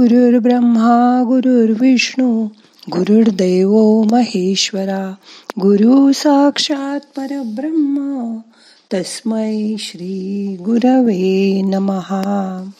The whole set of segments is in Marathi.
गुरुर्ब्रह्मा गुरुर्विष्णू गुरुर्दैव महेश्वरा गुरु साक्षात परब्रह्म तस्मै श्री गुरवे नमहा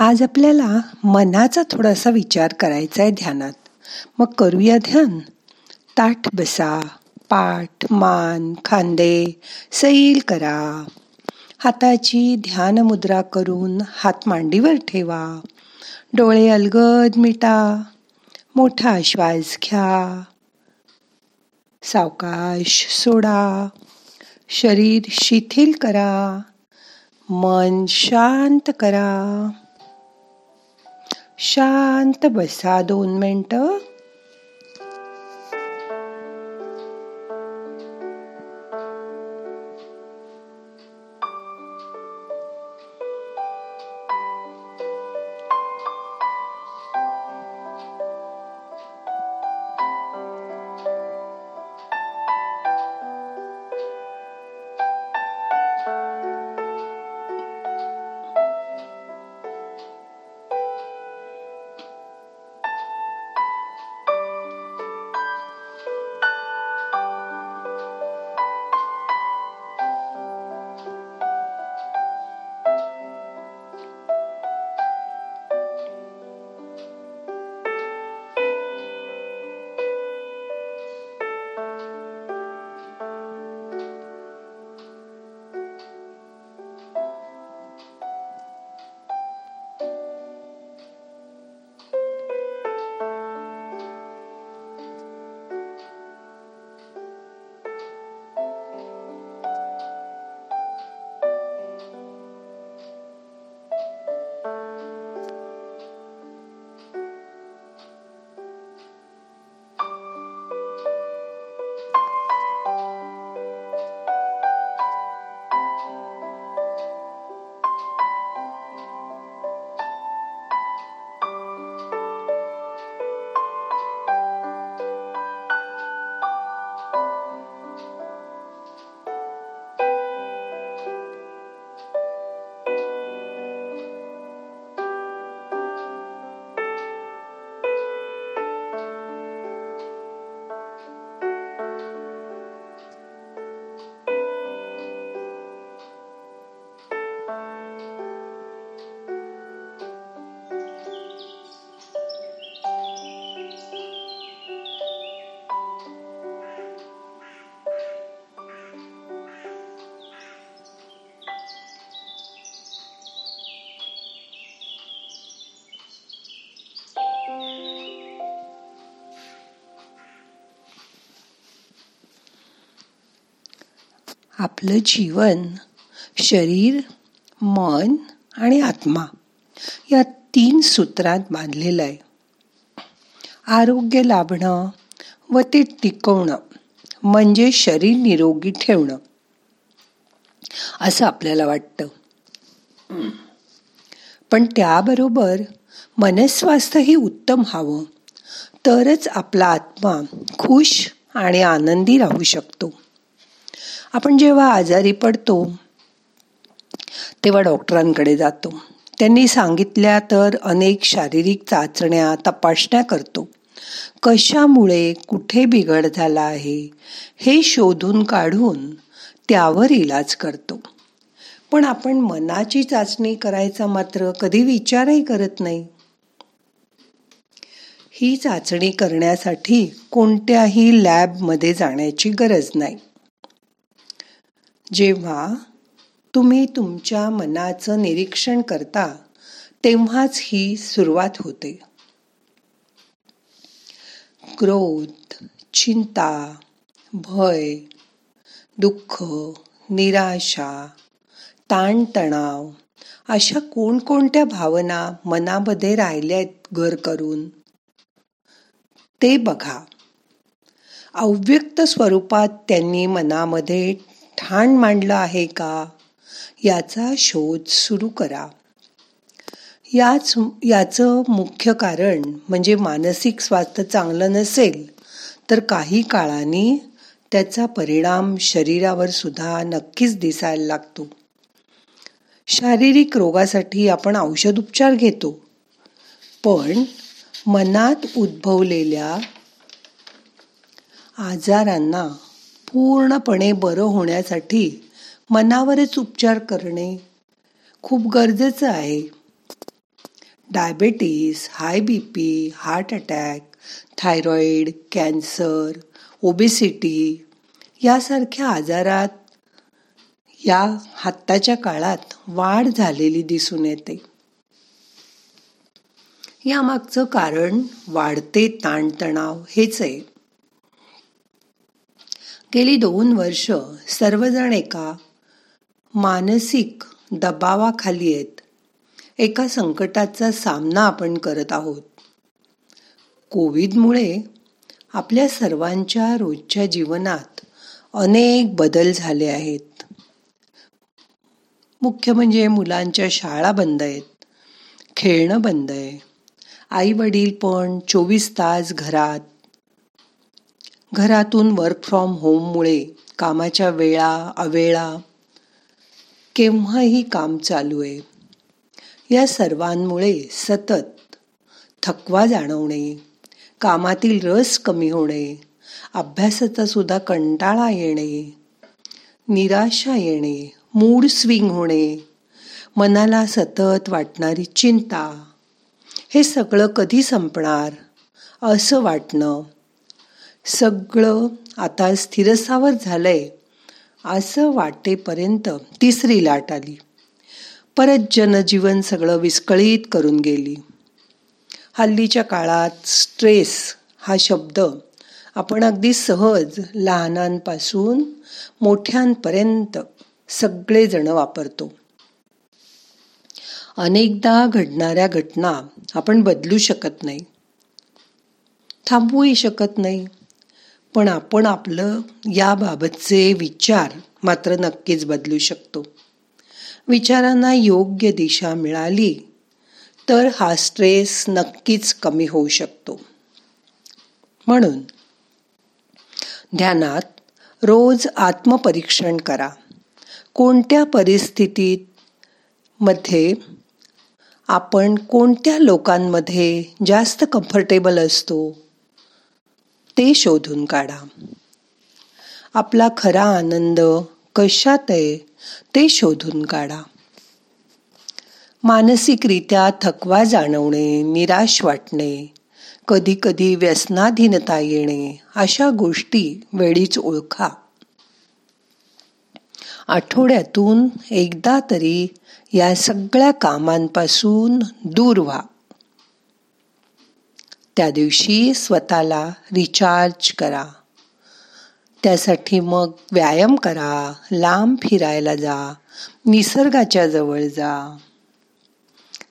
आज आपल्याला मनाचा थोडासा विचार करायचा आहे ध्यानात. मग करूया ध्यान. ताठ बसा पाठ मान खांदे सैल करा. हाताची ध्यान मुद्रा करून हात मांडीवर ठेवा. डोळे अलगद मिटा मोठा श्वास घ्या. सावकाश सोडा. शरीर शिथिल करा. मन शांत करा. शांत बसा दोन मिनटं. आपलं जीवन शरीर मन आणि आत्मा या तीन सूत्रात बांधलेलं आहे. आरोग्य लाभणं व ते टिकवणं म्हणजे शरीर निरोगी ठेवणं. असं आपल्याला वाटतं. पण त्याबरोबर मनस्वास्थ्यही उत्तम हवं तरच आपला आत्मा खुश आणि आनंदी राहू शकतो. आपण जेव्हा आजारी पडतो तेव्हा डॉक्टरांकडे जातो. त्यांनी सांगितल्या तर अनेक शारीरिक चाचण्या तपासण्या करतो. कशामुळे कुठे बिघड झाला आहे हे शोधून काढून त्यावर इलाज करतो. पण आपण मनाची चाचणी करायचा मात्र कधी विचारही करत नाही. ही चाचणी करण्यासाठी कोणत्याही लॅबमध्ये जाण्याची गरज नाही. जेव्हा तुम्ही तुमच्या मनाचं निरीक्षण करता तेव्हाच ही सुरुवात होते. क्रोध चिंता भय दुःख निराशा ताणतणाव अशा कोणकोणत्या भावना मनामध्ये राहिल्यात घर करून? ते बघा. अव्यक्त स्वरूपात त्यांनी मनामध्ये ठाण मांडलं आहे का? याचा शोध सुरू करा. याच याचं मुख्य कारण म्हणजे मानसिक स्वास्थ्य चांगलं नसेल तर काही काळाने त्याचा परिणाम शरीरावर सुद्धा नक्कीच दिसायला लागतो. शारीरिक रोगासाठी आपण औषध उपचार घेतो. पण मनात उद्भवलेल्या आजारांना पूर्णपणे बरं होण्यासाठी मनावरच उपचार करणे खूप गरजेचं आहे. Diabetes high B P heart attack thyroid cancer obesity यासारख्या आजारात या हाताच्या काळात वाढ झालेली दिसून येते. यामागचं कारण वाढते ताणतणाव हेच आहे. गेली दोन वर्ष सर्वजण एका मानसिक दबावाखाली आहेत. एका संकटाचा सामना आपण करत आहोत. कोविडमुळे आपल्या सर्वांच्या रोजच्या जीवनात अनेक बदल झाले आहेत. मुख्य म्हणजे मुलांच्या शाळा बंद आहेत. खेळणं बंद आहे. आई वडील पण चोवीस तास घरात घरातून वर्क फ्रॉम होममुळे कामाच्या वेळा अवेळा केव्हाही काम चालू आहे. या सर्वांमुळे सतत थकवा जाणवणे कामातील रस कमी होणे अभ्यासाचा सुद्धा कंटाळा येणे निराशा येणे मूड स्विंग होणे मनाला सतत वाटणारी चिंता हे सगळं कधी संपणार असं वाटणं सगळं आता स्थिरसावर झालंय असं वाटेपर्यंत तिसरी लाट आली. परत जनजीवन सगळं विस्कळीत करून गेली. हल्लीच्या काळात स्ट्रेस हा शब्द आपण अगदी सहज लहानांपासून मोठ्यांपर्यंत सगळेजण वापरतो. अनेकदा घडणाऱ्या घटना आपण बदलू शकत नाही. थांबवूही शकत नाही. पण आपण आपलं याबाबतचे विचार मात्र नक्कीच बदलू शकतो. विचारांना योग्य दिशा मिळाली तर हा स्ट्रेस नक्कीच कमी होऊ शकतो. म्हणून ध्यानात रोज आत्मपरीक्षण करा. कोणत्या परिस्थितीत मध्ये आपण कोणत्या लोकांमध्ये जास्त कम्फर्टेबल असतो? ते शोधून काढा. आपला खरा आनंद कशात आहे ते शोधून काढा. मानसिकरित्या थकवा जाणवणे निराश वाटणे कधी कधी व्यसनाधीनता येणे अशा गोष्टी वेळीच ओळखा. आठवड्यातून एकदा तरी या सगळ्या कामांपासून दूर व्हा. त्या दिवशी स्वतःला रिचार्ज करा. त्यासाठी मग व्यायाम करा लांब फिरायला जा निसर्गाच्या जवळ जा.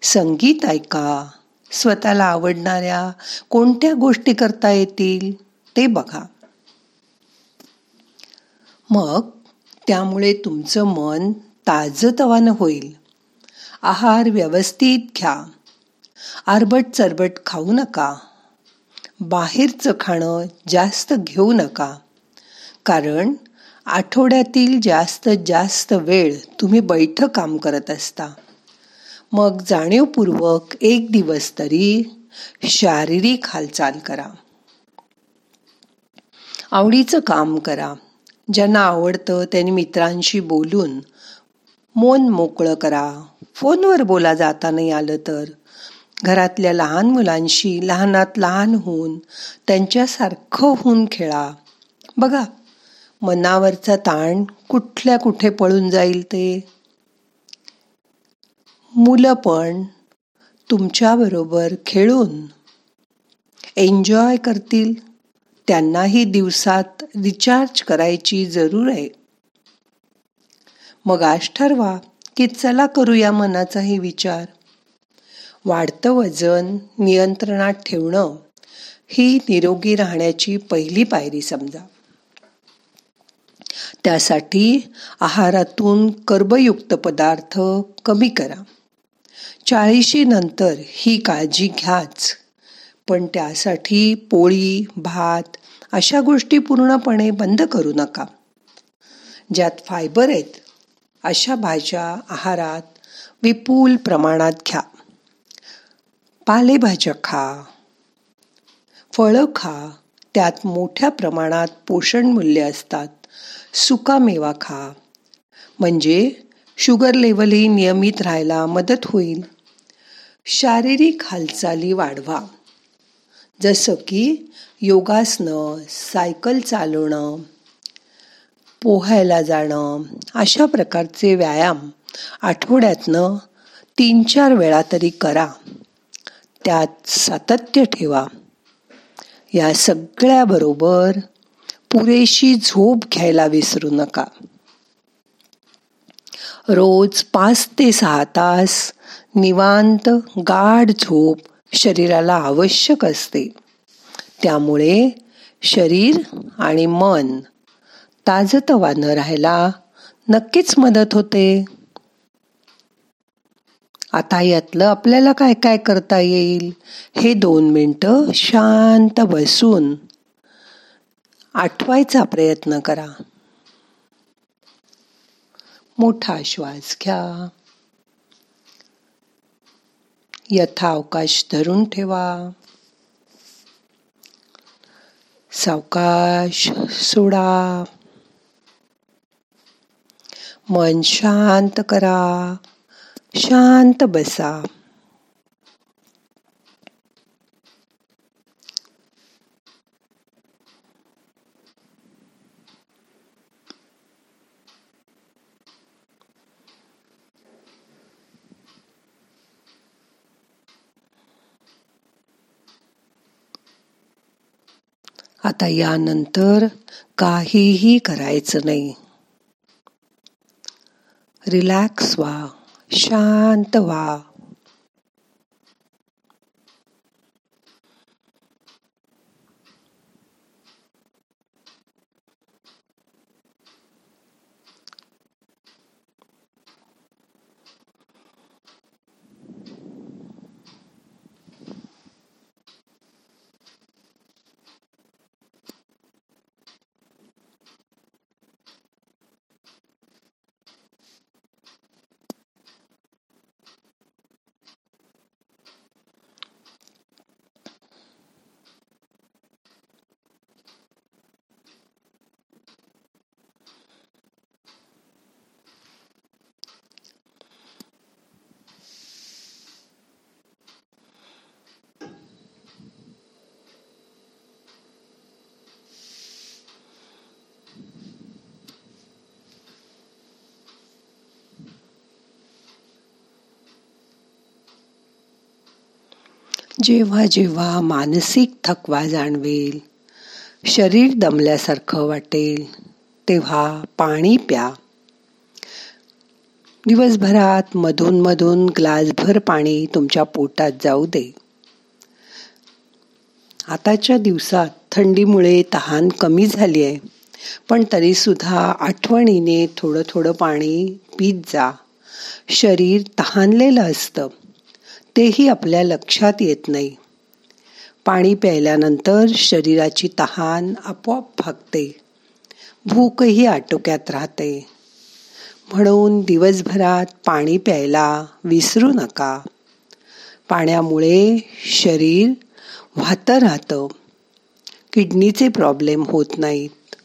संगीत ऐका. स्वतःला आवडणाऱ्या कोणत्या गोष्टी करता येतील ते बघा. मग त्यामुळे तुमचं मन ताजतवानं होईल. आहार व्यवस्थित घ्या. आरबट चरबट खाऊ नका. बाहेरचं खाणं जास्त घेऊ नका. कारण आठवड्यातील जास्त जास्त वेळ तुम्ही बैठं काम करत असता. मग जाणीवपूर्वक एक दिवस तरी शारीरिक हालचाल करा. आवडीचं काम करा. ज्यांना आवडतं त्यांनी मित्रांशी बोलून मन मोकळं करा. फोनवर बोला जाता नाही आलं तर. घरातल्या लहान मुलांशी लहानात लहान होऊन त्यांच्यासारखं होऊन खेळा. बघा मनावरचा ताण कुठल्या कुठे पळून जाईल ते? मुलं पण तुमच्याबरोबर खेळून एन्जॉय करतील. त्यांनाही दिवसात रिचार्ज करायची जरूर आहे. मग आज ठरवा की चला करूया मनाचाही विचार. वाढतं वजन नियंत्रणात ठेवणं ही निरोगी राहण्याची पहिली पायरी समजा. त्यासाठी आहारातून कर्बयुक्त पदार्थ कमी करा. चाळीशी नंतर ही काळजी घ्याच. पण त्यासाठी पोळी भात अशा गोष्टी पूर्णपणे बंद करू नका. ज्यात फायबर आहेत अशा भाज्या आहारात विपुल प्रमाणात घ्या. पालेभाज्या खा. फळं खा. त्यात मोठ्या प्रमाणात पोषण मूल्य असतात. सुकामेवा खा. म्हणजे शुगर लेवलही नियमित राहायला मदत होईल. शारीरिक हालचाली वाढवा. जसं की योगासनं सायकल चालवणं पोहायला जाणं अशा प्रकारचे व्यायाम आठवड्यातनं तीन चार वेळा तरी करा. त्यात सातत्य ठेवा. या सगळ्याबरोबर पुरेशी झोप घ्यायला विसरू नका. रोज पाच ते सहा तास निवांत गाढ झोप शरीराला आवश्यक असते. त्यामुळे शरीर आणि मन ताजतवानं राहायला नक्कीच मदत होते. आता यातलं आपल्याला काय काय करता येईल? हे दोन मिनटं शांत बसून आठवायचा प्रयत्न करा. मोठा श्वास घ्या. यथावकाश धरून ठेवा. सावकाश सोडा. मन शांत करा. शांत बसा. आता यानंतर काहीही करायचं नाही. रिलॅक्स व्हा. शांत व्हा. जेव्हा जेव्हा मानसिक थकवा जाणवेल शरीर दमल्यासारखं वाटेल तेव्हा पाणी प्या. दिवसभरात मधून मधून ग्लासभर पाणी तुमच्या पोटात जाऊ दे. आताच्या दिवसात थंडीमुळे तहान कमी झाली आहे पण तरीसुद्धा आठवणीने थोडं थोडं पाणी पीत जा. शरीर तहानलेलं असतं. तेही आपल्या लक्षात येत नाही. पाणी प्यायल्यानंतर शरीराची तहान आपोआप भागते. भूकही आटोक्यात राहते. म्हणून दिवसभरात पाणी प्यायला विसरू नका. पाण्यामुळे शरीर वाहतं राहतं. किडनीचे प्रॉब्लेम होत नाहीत.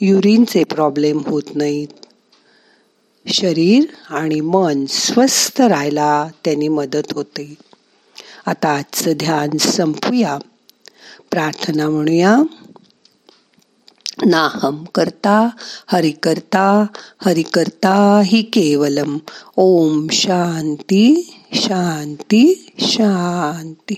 युरिनचे प्रॉब्लेम होत नाहीत. शरीर आणि मन स्वस्थ राहायला त्यांनी मदत होते. आता आजचं ध्यान संपूया. प्रार्थना म्हणूया. नाहम करता हरि करता हरि करता हि केवलम. ओम शांती शांती शांती.